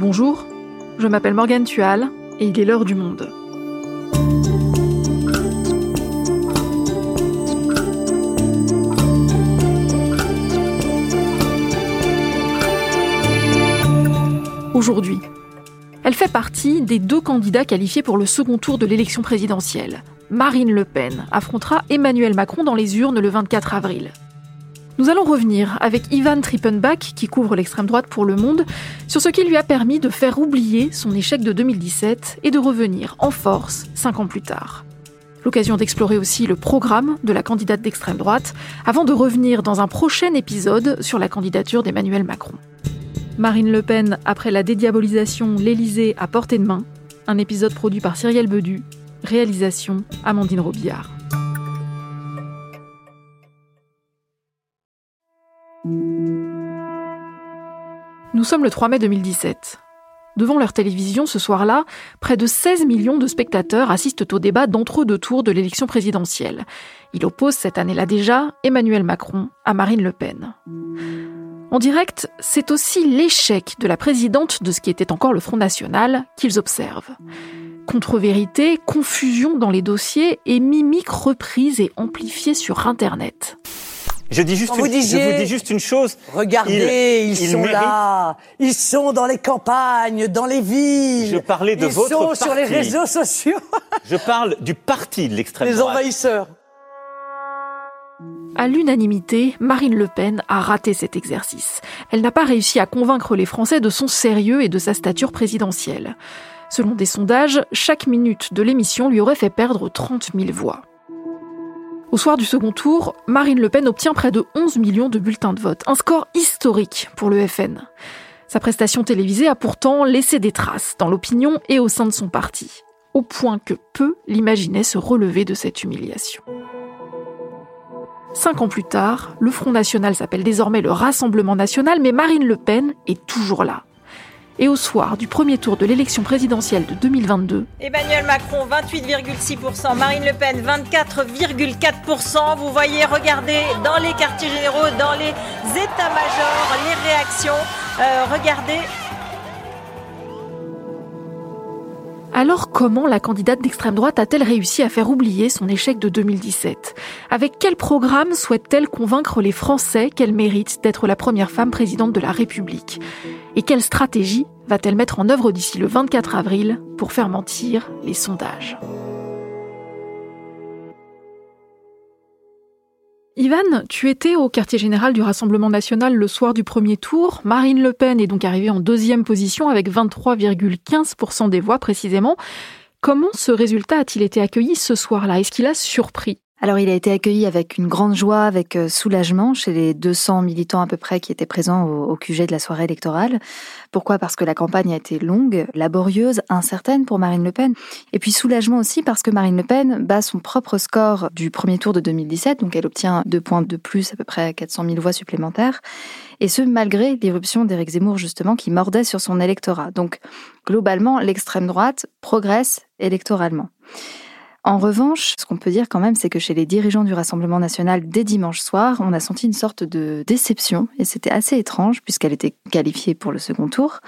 Bonjour, je m'appelle Morgane Tual et il est l'heure du monde. Aujourd'hui, elle fait partie des deux candidats qualifiés pour le second tour de l'élection présidentielle. Marine Le Pen affrontera Emmanuel Macron dans les urnes le 24 avril. Nous allons revenir avec Ivan Trippenbach, qui couvre l'extrême droite pour Le Monde, sur ce qui lui a permis de faire oublier son échec de 2017 et de revenir en force cinq ans plus tard. L'occasion d'explorer aussi le programme de la candidate d'extrême droite, avant de revenir dans un prochain épisode sur la candidature d'Emmanuel Macron. Marine Le Pen après la dédiabolisation L'Élysée à portée de main, un épisode produit par Cyrielle Bedu, réalisation Amandine Robillard. Nous sommes le 3 mai 2017. Devant leur télévision ce soir-là, près de 16 millions de spectateurs assistent au débat d'entre-deux tours de l'élection présidentielle. Il oppose cette année-là déjà Emmanuel Macron à Marine Le Pen. En direct, c'est aussi l'échec de la présidente de ce qui était encore le Front National qu'ils observent. Contre-vérité, confusion dans les dossiers et mimiques reprises et amplifiées sur Internet. Je dis juste, une, je vous dis juste une chose. Regardez, ils, sont là. Ils sont dans les campagnes, dans les villes. Je parlais de votre parti. Ils sont sur les réseaux sociaux. je parle du parti de l'extrême droite. Les envahisseurs. À l'unanimité, Marine Le Pen a raté cet exercice. Elle n'a pas réussi à convaincre les Français de son sérieux et de sa stature présidentielle. Selon des sondages, chaque minute de l'émission lui aurait fait perdre 30 000 voix. Au soir du second tour, Marine Le Pen obtient près de 11 millions de bulletins de vote, un score historique pour le FN. Sa prestation télévisée a pourtant laissé des traces dans l'opinion et au sein de son parti, au point que peu l'imaginaient se relever de cette humiliation. Cinq ans plus tard, le Front National s'appelle désormais le Rassemblement National, mais Marine Le Pen est toujours là, et au soir du premier tour de l'élection présidentielle de 2022, Emmanuel Macron 28,6%, Marine Le Pen 24,4%. Vous voyez, regardez dans les quartiers généraux, dans les états-majors, les réactions. Euh, regardez. Alors comment la candidate d'extrême droite a-t-elle réussi à faire oublier son échec de 2017 Avec quel programme souhaite-t-elle convaincre les Français qu'elle mérite d'être la première femme présidente de la République? Et quelle stratégie va-t-elle mettre en œuvre d'ici le 24 avril pour faire mentir les sondages? Ivan, tu étais au quartier général du Rassemblement national le soir du premier tour. Marine Le Pen est donc arrivée en deuxième position avec 23,15% des voix précisément. Comment ce résultat a-t-il été accueilli ce soir-là? Est-ce qu'il a surpris? Alors il a été accueilli avec une grande joie, avec euh, soulagement chez les 200 militants à peu près qui étaient présents au, QG de la soirée électorale. Pourquoi? Parce que la campagne a été longue, laborieuse, incertaine pour Marine Le Pen. Et puis soulagement aussi parce que Marine Le Pen bat son propre score du premier tour de 2017, donc elle obtient deux points de plus, à peu près 400 000 voix supplémentaires. Et ce, malgré l'irruption d'Éric Zemmour, justement, qui mordait sur son électorat. Donc, globalement, l'extrême droite progresse électoralement. En revanche, ce qu'on peut dire quand même, c'est que chez les dirigeants du Rassemblement national, dès dimanche soir, on a senti une sorte de déception, et c'était assez étrange puisqu'elle était qualifiée pour le second tour.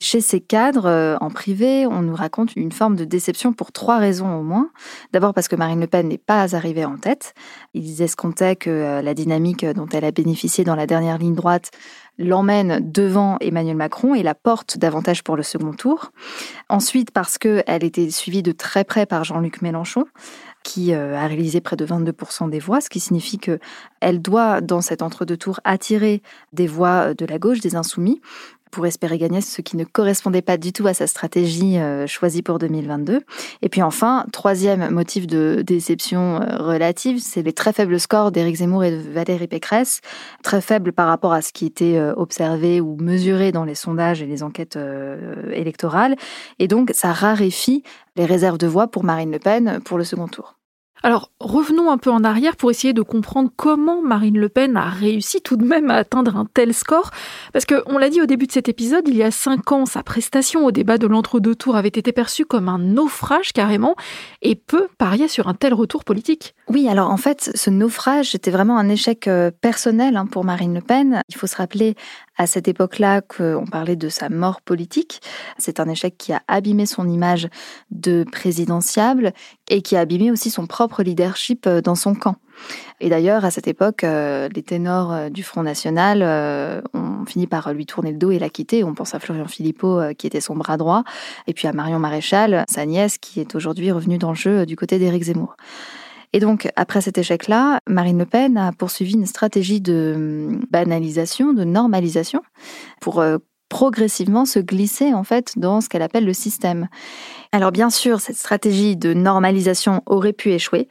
Chez ces cadres, euh, en privé, on nous raconte une forme de déception pour trois raisons au moins. D'abord parce que Marine Le Pen n'est pas arrivée en tête. Ils escomptaient que euh, la dynamique dont elle a bénéficié dans la dernière ligne droite l'emmène devant Emmanuel Macron et la porte davantage pour le second tour. Ensuite, parce qu'elle était suivie de très près par Jean-Luc Mélenchon, qui euh, a réalisé près de 22% des voix, ce qui signifie que elle doit, dans cet entre-deux tours, attirer des voix de la gauche, des insoumis, pour espérer gagner ce qui ne correspondait pas du tout à sa stratégie euh, choisie pour 2022. Et puis enfin, troisième motif de déception euh, relative, c'est les très faibles scores d'Éric Zemmour et de Valérie Pécresse, très faibles par rapport à ce qui était euh, observé ou mesuré dans les sondages et les enquêtes électorales. Et donc, ça raréfie les réserves de voix pour Marine Le Pen pour le second tour. Alors revenons un peu en arrière pour essayer de comprendre comment Marine Le Pen a réussi tout de même à atteindre un tel score. Parce que on l'a dit au début de cet épisode, il y a cinq ans, sa prestation au débat de l'entre-deux tours avait été perçue comme un naufrage carrément, et peu pariait sur un tel retour politique. Oui, alors en fait, ce naufrage, c'était vraiment un échec euh, personnel hein, pour Marine Le Pen. Il faut se rappeler à cette époque-là qu'on parlait de sa mort politique. C'est un échec qui a abîmé son image de présidentiable et qui a abîmé aussi son propre leadership euh, dans son camp. Et d'ailleurs, à cette époque, euh, les ténors euh, du Front National ont fini par lui tourner le dos et la quitter. On pense à Florian Philippot, qui était son bras droit, et puis à Marion Maréchal, sa nièce, qui est aujourd'hui revenue dans le jeu du côté d'Éric Zemmour. Et donc, après cet échec-là, Marine Le Pen a poursuivi une stratégie de hum, banalisation, de normalisation, pour progressivement se glisser en fait dans ce qu'elle appelle le système. Alors bien sûr, cette stratégie de normalisation aurait pu échouer.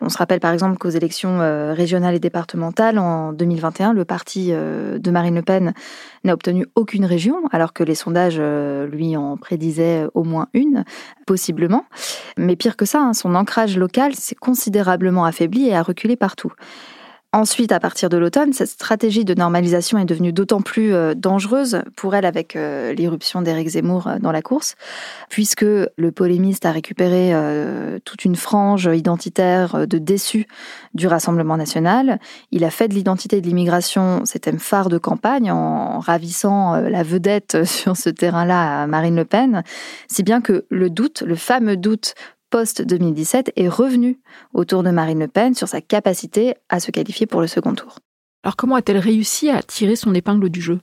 On se rappelle par exemple qu'aux élections euh, régionales et départementales en 2021, le parti euh, de Marine Le Pen n'a obtenu aucune région, alors que les sondages euh, lui en prédisaient au moins une, possiblement. Mais pire que ça, hein, son ancrage local s'est considérablement affaibli et a reculé partout. Ensuite, à partir de l'automne, cette stratégie de normalisation est devenue d'autant plus euh, dangereuse pour elle avec euh, l'irruption d'Éric Zemmour euh, dans la course, puisque le polémiste a récupéré toute une frange identitaire de déçus du Rassemblement national. Il a fait de l'identité de l'immigration ses thèmes phares de campagne en ravissant la vedette sur ce terrain-là à Marine Le Pen, si bien que le doute, le fameux doute post-2017 est revenu autour de Marine Le Pen sur sa capacité à se qualifier pour le second tour. Alors comment a-t-elle réussi à tirer son épingle du jeu?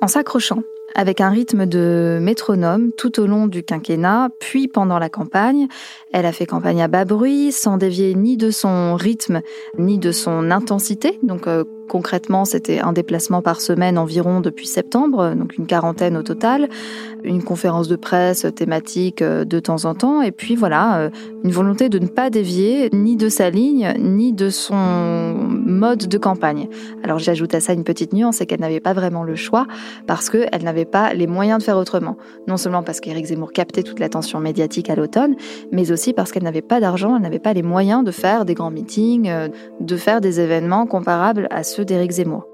En s'accrochant avec un rythme de métronome tout au long du quinquennat, puis pendant la campagne. Elle a fait campagne à bas bruit, sans dévier ni de son rythme, ni de son intensité. Donc euh, Concrètement, c'était un déplacement par semaine environ depuis septembre, donc une quarantaine au total, une conférence de presse thématique euh, de temps en temps, et puis voilà, euh, une volonté de ne pas dévier ni de sa ligne, ni de son mode de campagne. Alors j'ajoute à ça une petite nuance, c'est qu'elle n'avait pas vraiment le choix, parce qu'elle n'avait pas les moyens de faire autrement. Non seulement parce qu'Éric Zemmour captait toute l'attention médiatique à l'automne, mais aussi parce qu'elle n'avait pas d'argent, elle n'avait pas les moyens de faire des grands meetings, euh, de faire des événements comparables à ceux d'Éric Zemmour.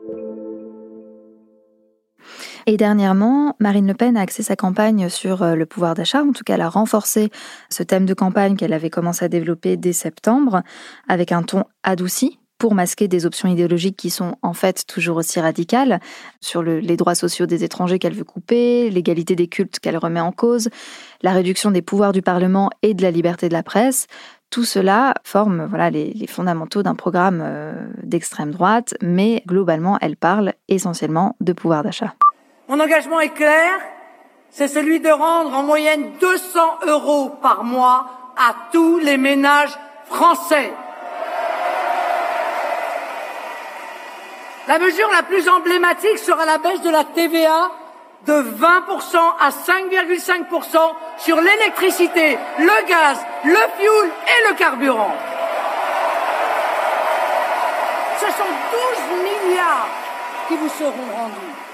Et dernièrement, Marine Le Pen a axé sa campagne sur euh, le pouvoir d'achat. En tout cas, elle a renforcé ce thème de campagne qu'elle avait commencé à développer dès septembre avec un ton adouci pour masquer des options idéologiques qui sont en fait toujours aussi radicales sur les droits sociaux des étrangers qu'elle veut couper, l'égalité des cultes qu'elle remet en cause, la réduction des pouvoirs du Parlement et de la liberté de la presse, tout cela forme voilà, les, fondamentaux d'un programme euh, d'extrême droite, mais globalement, elle parle essentiellement de pouvoir d'achat. Mon engagement est clair, c'est celui de rendre en moyenne 200 euros par mois à tous les ménages français. La mesure la plus emblématique sera la baisse de la TVA de 20% à 5,5% sur l'électricité, le gaz, le fioul et le carburant. Ce sont 12 milliards qui vous seront rendus.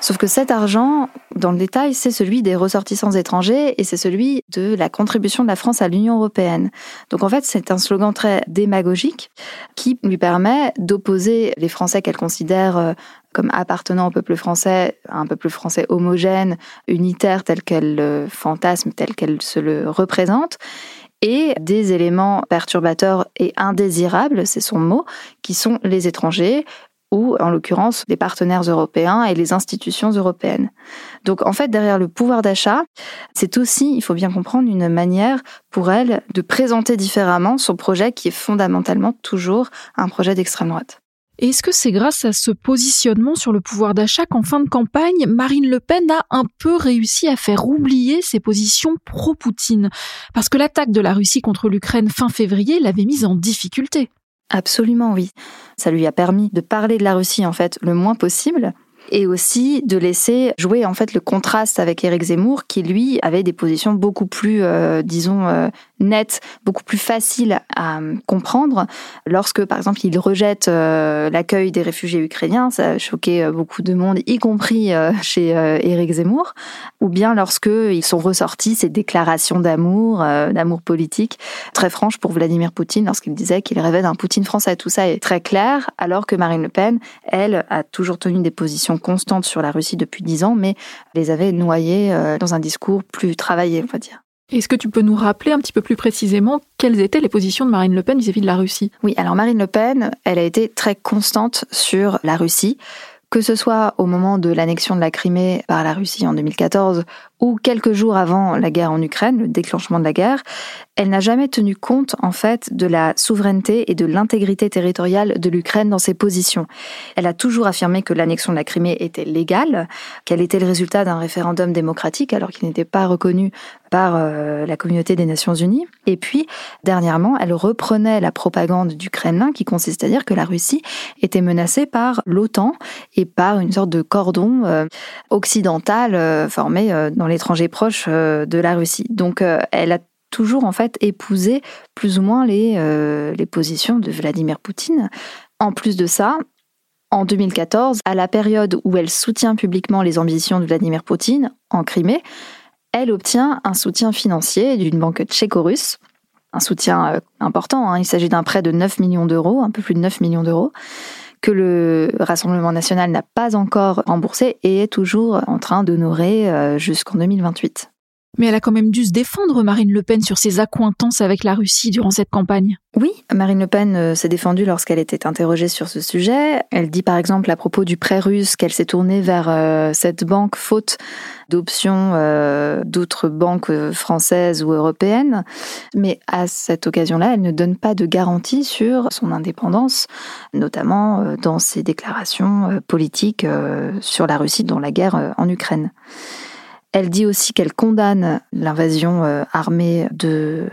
Sauf que cet argent, dans le détail, c'est celui des ressortissants étrangers et c'est celui de la contribution de la France à l'Union européenne. Donc en fait, c'est un slogan très démagogique qui lui permet d'opposer les Français qu'elle considère euh, comme appartenant au peuple français, un peuple français homogène, unitaire tel qu'elle le fantasme, tel qu'elle se le représente, et des éléments perturbateurs et indésirables, c'est son mot, qui sont les étrangers, ou en l'occurrence les partenaires européens et les institutions européennes. Donc en fait, derrière le pouvoir d'achat, c'est aussi, il faut bien comprendre, une manière pour elle de présenter différemment son projet qui est fondamentalement toujours un projet d'extrême droite. Est-ce que c'est grâce à ce positionnement sur le pouvoir d'achat qu'en fin de campagne, Marine Le Pen a un peu réussi à faire oublier ses positions pro-Poutine? Parce que l'attaque de la Russie contre l'Ukraine fin février l'avait mise en difficulté. Absolument oui. Ça lui a permis de parler de la Russie en fait le moins possible et aussi de laisser jouer en fait le contraste avec Éric Zemmour qui lui avait des positions beaucoup plus euh, disons euh, net, beaucoup plus facile à comprendre. Lorsque, par exemple, il rejette euh, l'accueil des réfugiés ukrainiens, ça a choqué euh, beaucoup de monde, y compris euh, chez Éric Zemmour, ou bien lorsque ils sont ressortis ces déclarations d'amour, d'amour politique, très franches pour Vladimir Poutine, lorsqu'il disait qu'il rêvait d'un Poutine français. Tout ça est très clair, alors que Marine Le Pen, elle, a toujours tenu des positions constantes sur la Russie depuis dix ans, mais les avait noyées dans un discours plus travaillé, on va dire. Est-ce que tu peux nous rappeler un petit peu plus précisément quelles étaient les positions de Marine Le Pen vis-à-vis de la Russie? Oui, alors Marine Le Pen, elle a été très constante sur la Russie que ce soit au moment de l'annexion de la Crimée par la Russie en 2014 ou quelques jours avant la guerre en Ukraine, le déclenchement de la guerre, elle n'a jamais tenu compte en fait de la souveraineté et de l'intégrité territoriale de l'Ukraine dans ses positions. Elle a toujours affirmé que l'annexion de la Crimée était légale, qu'elle était le résultat d'un référendum démocratique alors qu'il n'était pas reconnu par euh, la communauté des Nations Unies. Et puis, dernièrement, elle reprenait la propagande du Kremlin qui consiste à dire que la Russie était menacée par l'OTAN et par une sorte de cordon euh, occidental euh, formé dans l'étranger proche de la Russie. Donc, elle a toujours en fait épousé plus ou moins les, les positions de Vladimir Poutine. En plus de ça, en 2014, à la période où elle soutient publiquement les ambitions de Vladimir Poutine en Crimée, elle obtient un soutien financier d'une banque tchéco-russe, un soutien euh, important, hein. il s'agit d'un prêt de 9 millions d'euros, un peu plus de 9 millions d'euros, que le Rassemblement national n'a pas encore remboursé et est toujours en train d'honorer euh, jusqu'en 2028. Mais elle a quand même dû se défendre, Marine Le Pen, sur ses accointances avec la Russie durant cette campagne. Oui, Marine Le Pen euh, s'est défendue lorsqu'elle était interrogée sur ce sujet. Elle dit par exemple à propos du prêt russe qu'elle s'est tournée vers euh, cette banque faute d'options euh, d'autres banques françaises ou européennes. Mais à cette occasion-là, elle ne donne pas de garantie sur son indépendance, notamment dans ses déclarations politiques sur la Russie dans la guerre en Ukraine. Elle dit aussi qu'elle condamne l'invasion euh, armée de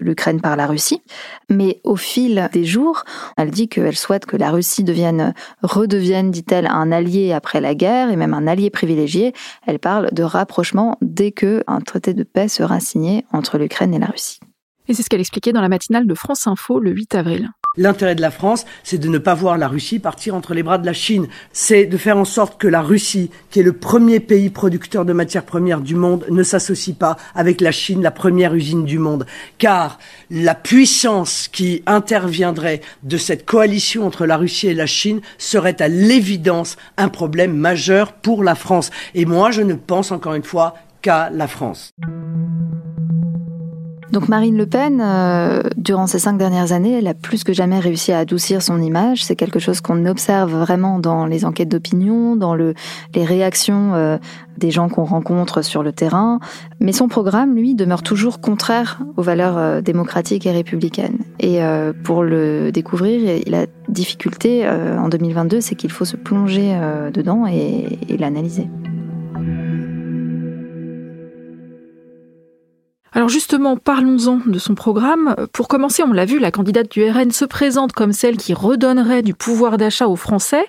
l'Ukraine par la Russie, mais au fil des jours, elle dit qu'elle souhaite que la Russie devienne, redevienne, dit-elle, un allié après la guerre et même un allié privilégié. Elle parle de rapprochement dès que un traité de paix sera signé entre l'Ukraine et la Russie. Et c'est ce qu'elle expliquait dans la matinale de France Info le 8 avril. L'intérêt de la France, c'est de ne pas voir la Russie partir entre les bras de la Chine. C'est de faire en sorte que la Russie, qui est le premier pays producteur de matières premières du monde, ne s'associe pas avec la Chine, la première usine du monde. Car la puissance qui interviendrait de cette coalition entre la Russie et la Chine serait à l'évidence un problème majeur pour la France. Et moi, je ne pense encore une fois qu'à la France. Donc Marine Le Pen, euh, durant ces cinq dernières années, elle a plus que jamais réussi à adoucir son image. C'est quelque chose qu'on observe vraiment dans les enquêtes d'opinion, dans le, les réactions euh, des gens qu'on rencontre sur le terrain. Mais son programme, lui, demeure toujours contraire aux valeurs euh, démocratiques et républicaines. Et pour le découvrir, la difficulté en 2022, c'est qu'il faut se plonger dedans et, et l'analyser. Justement, parlons-en de son programme. Pour commencer, on l'a vu, la candidate du RN se présente comme celle qui redonnerait du pouvoir d'achat aux Français.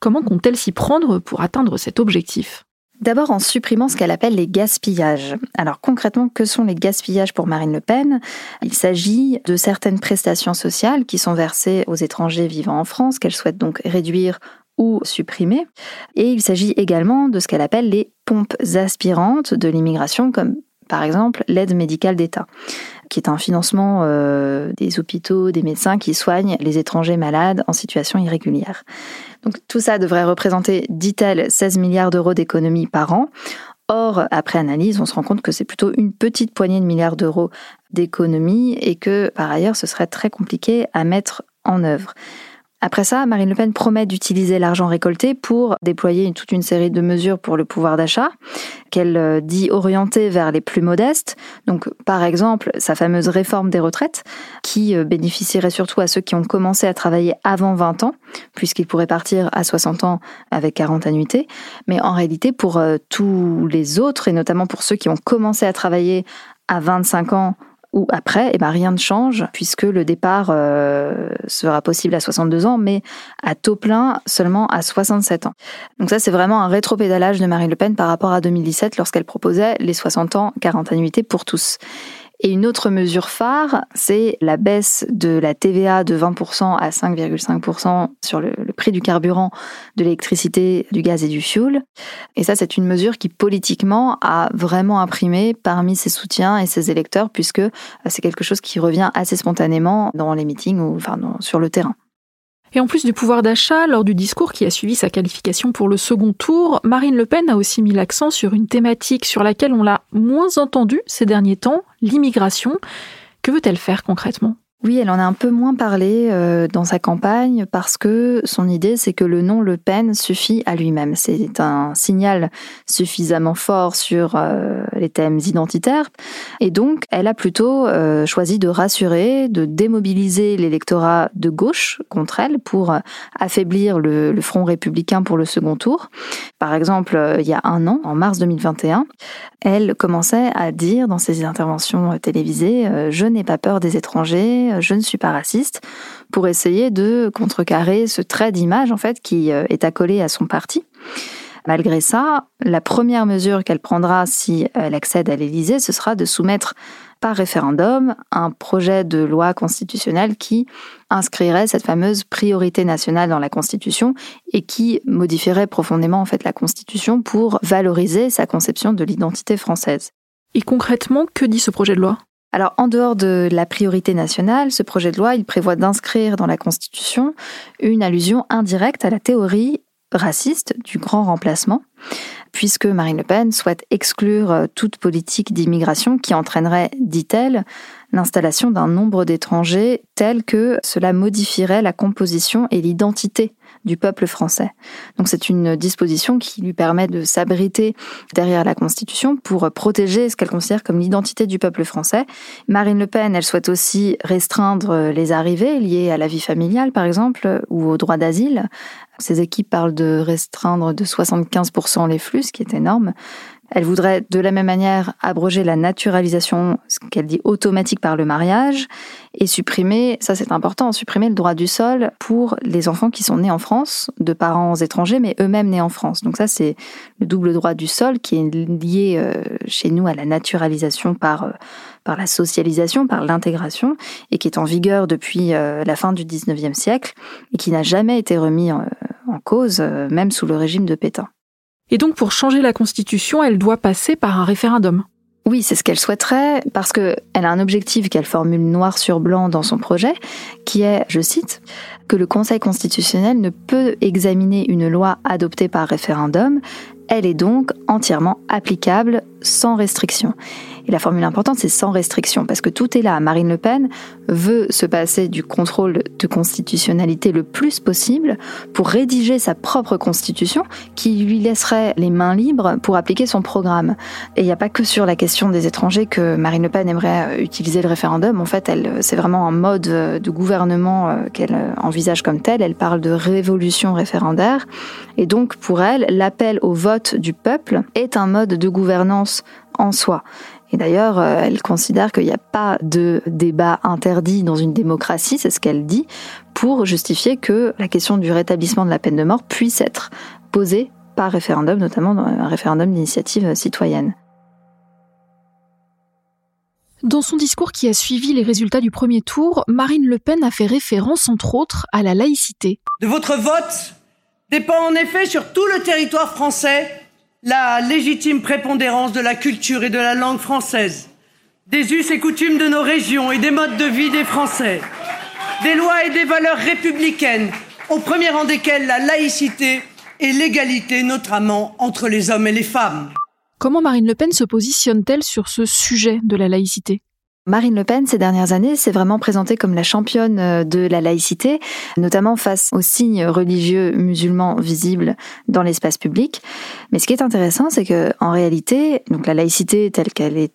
Comment compte-t-elle s'y prendre pour atteindre cet objectif? D'abord en supprimant ce qu'elle appelle les gaspillages. Alors concrètement, que sont les gaspillages pour Marine Le Pen? Il s'agit de certaines prestations sociales qui sont versées aux étrangers vivant en France, qu'elle souhaite donc réduire ou supprimer. Et il s'agit également de ce qu'elle appelle les pompes aspirantes de l'immigration, comme par exemple l'aide médicale d'État, qui est un financement euh, des hôpitaux, des médecins qui soignent les étrangers malades en situation irrégulière. Donc tout ça devrait représenter, dit-elle, 16 milliards d'euros d'économies par an. Or, après analyse, on se rend compte que c'est plutôt une petite poignée de milliards d'euros d'économies et que, par ailleurs, ce serait très compliqué à mettre en œuvre. Après ça, Marine Le Pen promet d'utiliser l'argent récolté pour déployer toute une série de mesures pour le pouvoir d'achat, qu'elle euh, dit orientées vers les plus modestes. Donc, par exemple, sa fameuse réforme des retraites, qui euh, bénéficierait surtout à ceux qui ont commencé à travailler avant 20 ans, puisqu'ils pourraient partir à 60 ans avec 40 annuités. Mais en réalité, pour euh, tous les autres, et notamment pour ceux qui ont commencé à travailler à 25 ans ou après, eh ben, rien ne change puisque le départ euh, sera possible à 62 ans, mais à taux plein seulement à 67 ans. Donc ça, c'est vraiment un rétropédalage de Marine Le Pen par rapport à 2017 lorsqu'elle proposait les 60 ans, 40 annuités pour tous. Et une autre mesure phare, c'est la baisse de la TVA de 20% à 5,5% sur le, prix du carburant, de l'électricité, du gaz et du fioul. Et ça, c'est une mesure qui politiquement a vraiment imprimé parmi ses soutiens et ses électeurs, puisque euh, c'est quelque chose qui revient assez spontanément dans les meetings ou enfin, sur le terrain. Et en plus du pouvoir d'achat, lors du discours qui a suivi sa qualification pour le second tour, Marine Le Pen a aussi mis l'accent sur une thématique sur laquelle on l'a moins entendue ces derniers temps, l'immigration. Que veut-elle faire concrètement? Oui, elle en a un peu moins parlé euh, dans sa campagne parce que son idée, c'est que le nom Le Pen suffit à lui-même. C'est un signal suffisamment fort sur euh, les thèmes identitaires. Et donc, elle a plutôt euh, choisi de rassurer, de démobiliser l'électorat de gauche contre elle pour affaiblir le, le, Front républicain pour le second tour. Par exemple, il y a un an, en mars 2021, elle commençait à dire dans ses interventions télévisées, je n'ai pas peur des étrangers, je ne suis pas raciste, pour essayer de contrecarrer ce trait d'image en fait qui euh, est accolé à son parti. Malgré ça, la première mesure qu'elle prendra si elle accède à l'Élysée, ce sera de soumettre par référendum un projet de loi constitutionnelle qui inscrirait cette fameuse priorité nationale dans la Constitution et qui modifierait profondément en fait la Constitution pour valoriser sa conception de l'identité française. Et concrètement, que dit ce projet de loi? Alors, en dehors de la priorité nationale, ce projet de loi, prévoit d'inscrire dans la Constitution une allusion indirecte à la théorie raciste du grand remplacement, puisque Marine Le Pen souhaite exclure toute politique d'immigration qui entraînerait, dit-elle, l'installation d'un nombre d'étrangers tel que cela modifierait la composition et l'identité du peuple français. Donc c'est une disposition qui lui permet de s'abriter derrière la Constitution pour protéger ce qu'elle considère comme l'identité du peuple français. Marine Le Pen, elle souhaite aussi restreindre les arrivées liées à la vie familiale, par exemple, ou au droit d'asile. Ces équipes parlent de restreindre de 75% les flux, ce qui est énorme. Elle voudrait de la même manière abroger la naturalisation, ce qu'elle dit automatique par le mariage, et supprimer, ça c'est important, supprimer le droit du sol pour les enfants qui sont nés en France, de parents étrangers, mais eux-mêmes nés en France. Donc ça c'est le double droit du sol qui est lié euh, chez nous à la naturalisation par, euh, par la socialisation, par l'intégration, et qui est en vigueur depuis euh, la fin du 19e siècle, et qui n'a jamais été remis en cause, même sous le régime de Pétain. Et donc pour changer la Constitution, elle doit passer par un référendum. Oui, c'est ce qu'elle souhaiterait, parce qu'elle a un objectif qu'elle formule noir sur blanc dans son projet, qui est, je cite, que le Conseil constitutionnel ne peut examiner une loi adoptée par référendum, elle est donc entièrement applicable sans restriction. Et la formule importante, c'est sans restriction, parce que tout est là. Marine Le Pen veut se passer du contrôle de constitutionnalité le plus possible pour rédiger sa propre constitution qui lui laisserait les mains libres pour appliquer son programme. Et il n'y a pas que sur la question des étrangers que Marine Le Pen aimerait euh, utiliser le référendum. En fait, c'est vraiment un mode euh, de gouvernement euh, qu'elle envisage comme tel. Elle parle de révolution référendaire. Et donc, pour elle, l'appel au vote du peuple est un mode de gouvernance en soi. Et d'ailleurs, euh, elle considère qu'il n'y a pas de débat interdit dans une démocratie, c'est ce qu'elle dit, pour justifier que la question du rétablissement de la peine de mort puisse être posée par référendum, notamment dans un référendum d'initiative citoyenne. Dans son discours qui a suivi les résultats du premier tour, Marine Le Pen a fait référence, entre autres, à la laïcité. De votre vote dépend en effet sur tout le territoire français la légitime prépondérance de la culture et de la langue française, des us et coutumes de nos régions et des modes de vie des Français, des lois et des valeurs républicaines, au premier rang desquelles la laïcité et l'égalité, notamment entre les hommes et les femmes. Comment Marine Le Pen se positionne-t-elle sur ce sujet de la laïcité? Marine Le Pen, ces dernières années, s'est vraiment présentée comme la championne euh, de la laïcité, notamment face aux signes religieux musulmans visibles dans l'espace public. Mais ce qui est intéressant, c'est que, en réalité, donc la laïcité telle qu'elle est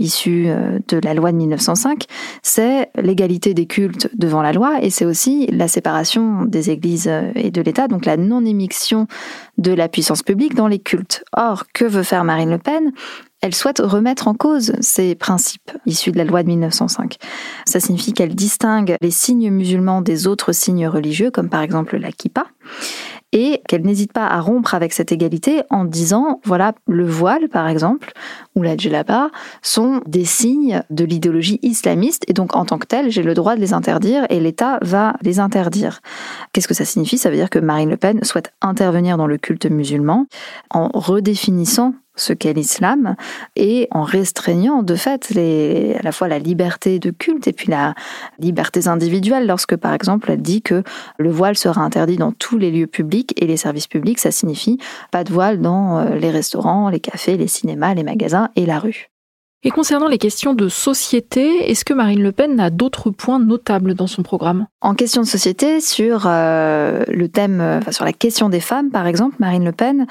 issue euh, de la loi de 1905, c'est l'égalité des cultes devant la loi et c'est aussi la séparation des églises euh, et de l'État, donc la non-émiction de la puissance publique dans les cultes. Or, que veut faire Marine Le Pen? Elle souhaite remettre en cause ces principes issus de la loi de 1905. Ça signifie qu'elle distingue les signes musulmans des autres signes religieux, comme par exemple la kippa, et qu'elle n'hésite pas à rompre avec cette égalité en disant, voilà, le voile par exemple, ou la djellaba, sont des signes de l'idéologie islamiste, et donc en tant que tel, j'ai le droit de les interdire, et l'État va les interdire. Qu'est-ce que ça signifie? Ça veut dire que Marine Le Pen souhaite intervenir dans le culte musulman en redéfinissant ce qu'est l'islam et en restreignant de fait à la fois la liberté de culte et puis la liberté individuelle lorsque par exemple elle dit que le voile sera interdit dans tous les lieux publics et les services publics ça signifie pas de voile dans euh, les restaurants, les cafés, les cinémas, les magasins et la rue. Et concernant les questions de société, est-ce que Marine Le Pen a d'autres points notables dans son programme? En question de société, sur euh, le thème, euh, sur la question des femmes, par exemple, Marine Le Pen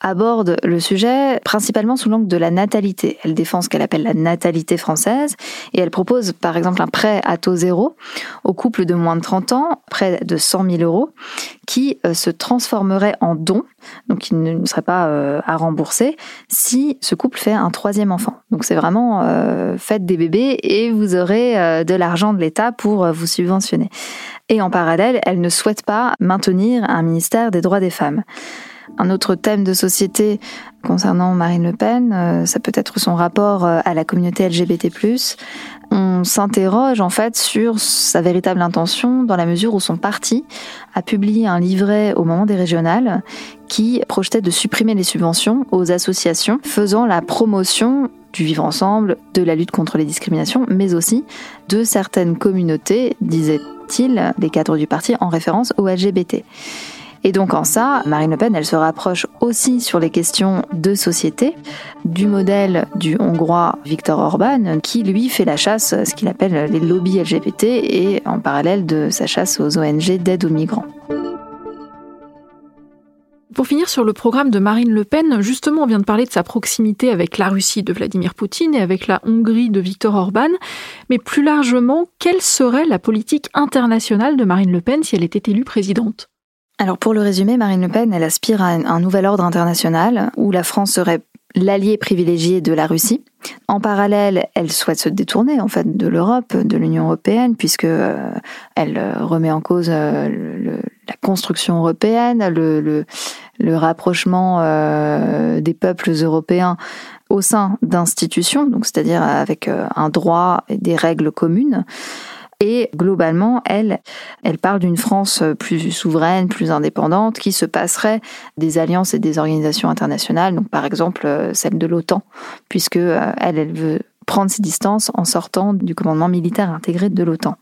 aborde le sujet principalement sous l'angle de la natalité. Elle défend ce qu'elle appelle la natalité française et elle propose, par exemple, un prêt à taux zéro aux couples de moins de 30 ans, près de 100 000 euros, qui euh, se transformerait en don, donc qui ne serait pas à rembourser, si ce couple fait un troisième enfant. Donc c'est vraiment euh, faites des bébés et vous aurez euh, de l'argent de l'État pour euh, vous subventionner. Et en parallèle, elle ne souhaite pas maintenir un ministère des droits des femmes. Un autre thème de société concernant Marine Le Pen, ça peut être son rapport à la communauté LGBT+. On s'interroge en fait sur sa véritable intention dans la mesure où son parti a publié un livret au moment des régionales qui projetait de supprimer les subventions aux associations faisant la promotion du vivre ensemble, de la lutte contre les discriminations, mais aussi de certaines communautés, disait-il, les cadres du parti, en référence au LGBT. Et donc en ça, Marine Le Pen, elle se rapproche aussi sur les questions de société du modèle du Hongrois Viktor Orban, qui lui fait la chasse, ce qu'il appelle les lobbies LGBT, et en parallèle de sa chasse aux ONG d'aide aux migrants. Pour finir sur le programme de Marine Le Pen, justement, on vient de parler de sa proximité avec la Russie de Vladimir Poutine et avec la Hongrie de Viktor Orban. Mais plus largement, quelle serait la politique internationale de Marine Le Pen si elle était élue présidente? Alors pour le résumer, Marine Le Pen, elle aspire à un nouvel ordre international où la France serait l'allié privilégié de la Russie. En parallèle, elle souhaite se détourner en de l'Europe, de l'Union européenne, puisque euh, elle remet en cause euh, la construction européenne, le, rapprochement euh, des peuples européens au sein d'institutions, donc c'est-à-dire avec euh, un droit et des règles communes. Et globalement, elle, elle parle d'une France plus souveraine, plus indépendante, qui se passerait des alliances et des organisations internationales, donc par exemple euh, celle de l'OTAN, puisque elle, elle veut prendre ses distances en sortant du commandement militaire intégré de l'OTAN.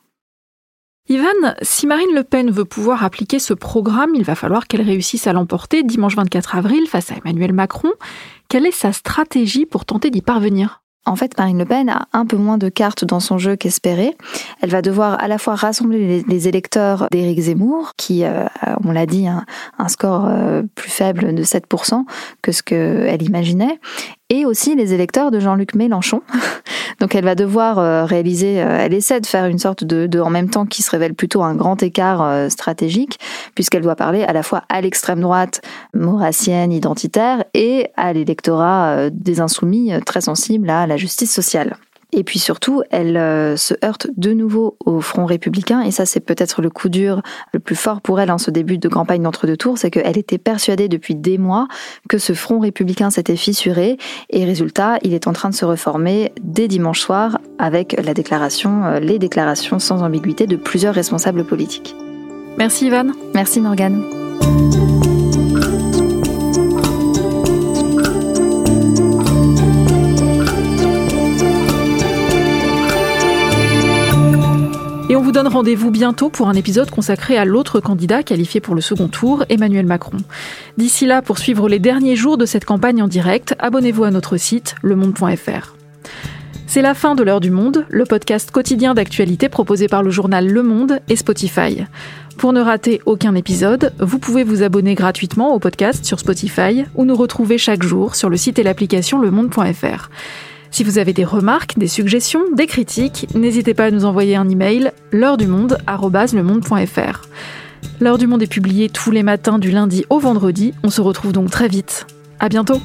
Ivan, si Marine Le Pen veut pouvoir appliquer ce programme, il va falloir qu'elle réussisse à l'emporter dimanche 24 avril face à Emmanuel Macron. Quelle est sa stratégie pour tenter d'y parvenir? En fait, Marine Le Pen a un peu moins de cartes dans son jeu qu'espéré. Elle va devoir à la fois rassembler les, électeurs d'Éric Zemmour, qui, euh, on l'a dit, un score euh, plus faible de 7% que ce qu'elle imaginait, et aussi les électeurs de Jean-Luc Mélenchon. Donc elle va devoir euh, réaliser, euh, elle essaie de faire une sorte de, en même temps qui se révèle plutôt un grand écart euh, stratégique, puisqu'elle doit parler à la fois à l'extrême droite maurassienne, identitaire, et à l'électorat des insoumis très sensible à la justice sociale. Et puis surtout, elle euh, se heurte de nouveau au Front républicain, et ça c'est peut-être le coup dur le plus fort pour elle en ce début de campagne d'entre-deux tours, c'est qu'elle était persuadée depuis des mois que ce Front républicain s'était fissuré, et résultat, il est en train de se reformer dès dimanche soir avec la déclaration, euh, les déclarations sans ambiguïté de plusieurs responsables politiques. Merci Ivan. Merci Morgane. Et on vous donne rendez-vous bientôt pour un épisode consacré à l'autre candidat qualifié pour le second tour, Emmanuel Macron. D'ici là, pour suivre les derniers jours de cette campagne en direct, abonnez-vous à notre site lemonde.fr. C'est la fin de l'heure du monde, le podcast quotidien d'actualité proposé par le journal Le Monde et Spotify. Pour ne rater aucun épisode, vous pouvez vous abonner gratuitement au podcast sur Spotify ou nous retrouver chaque jour sur le site et l'application lemonde.fr. Si vous avez des remarques, des suggestions, des critiques, n'hésitez pas à nous envoyer un email l'heure du monde @lemonde.fr. L'heure du monde est publiée tous les matins du lundi au vendredi. On se retrouve donc très vite. À bientôt.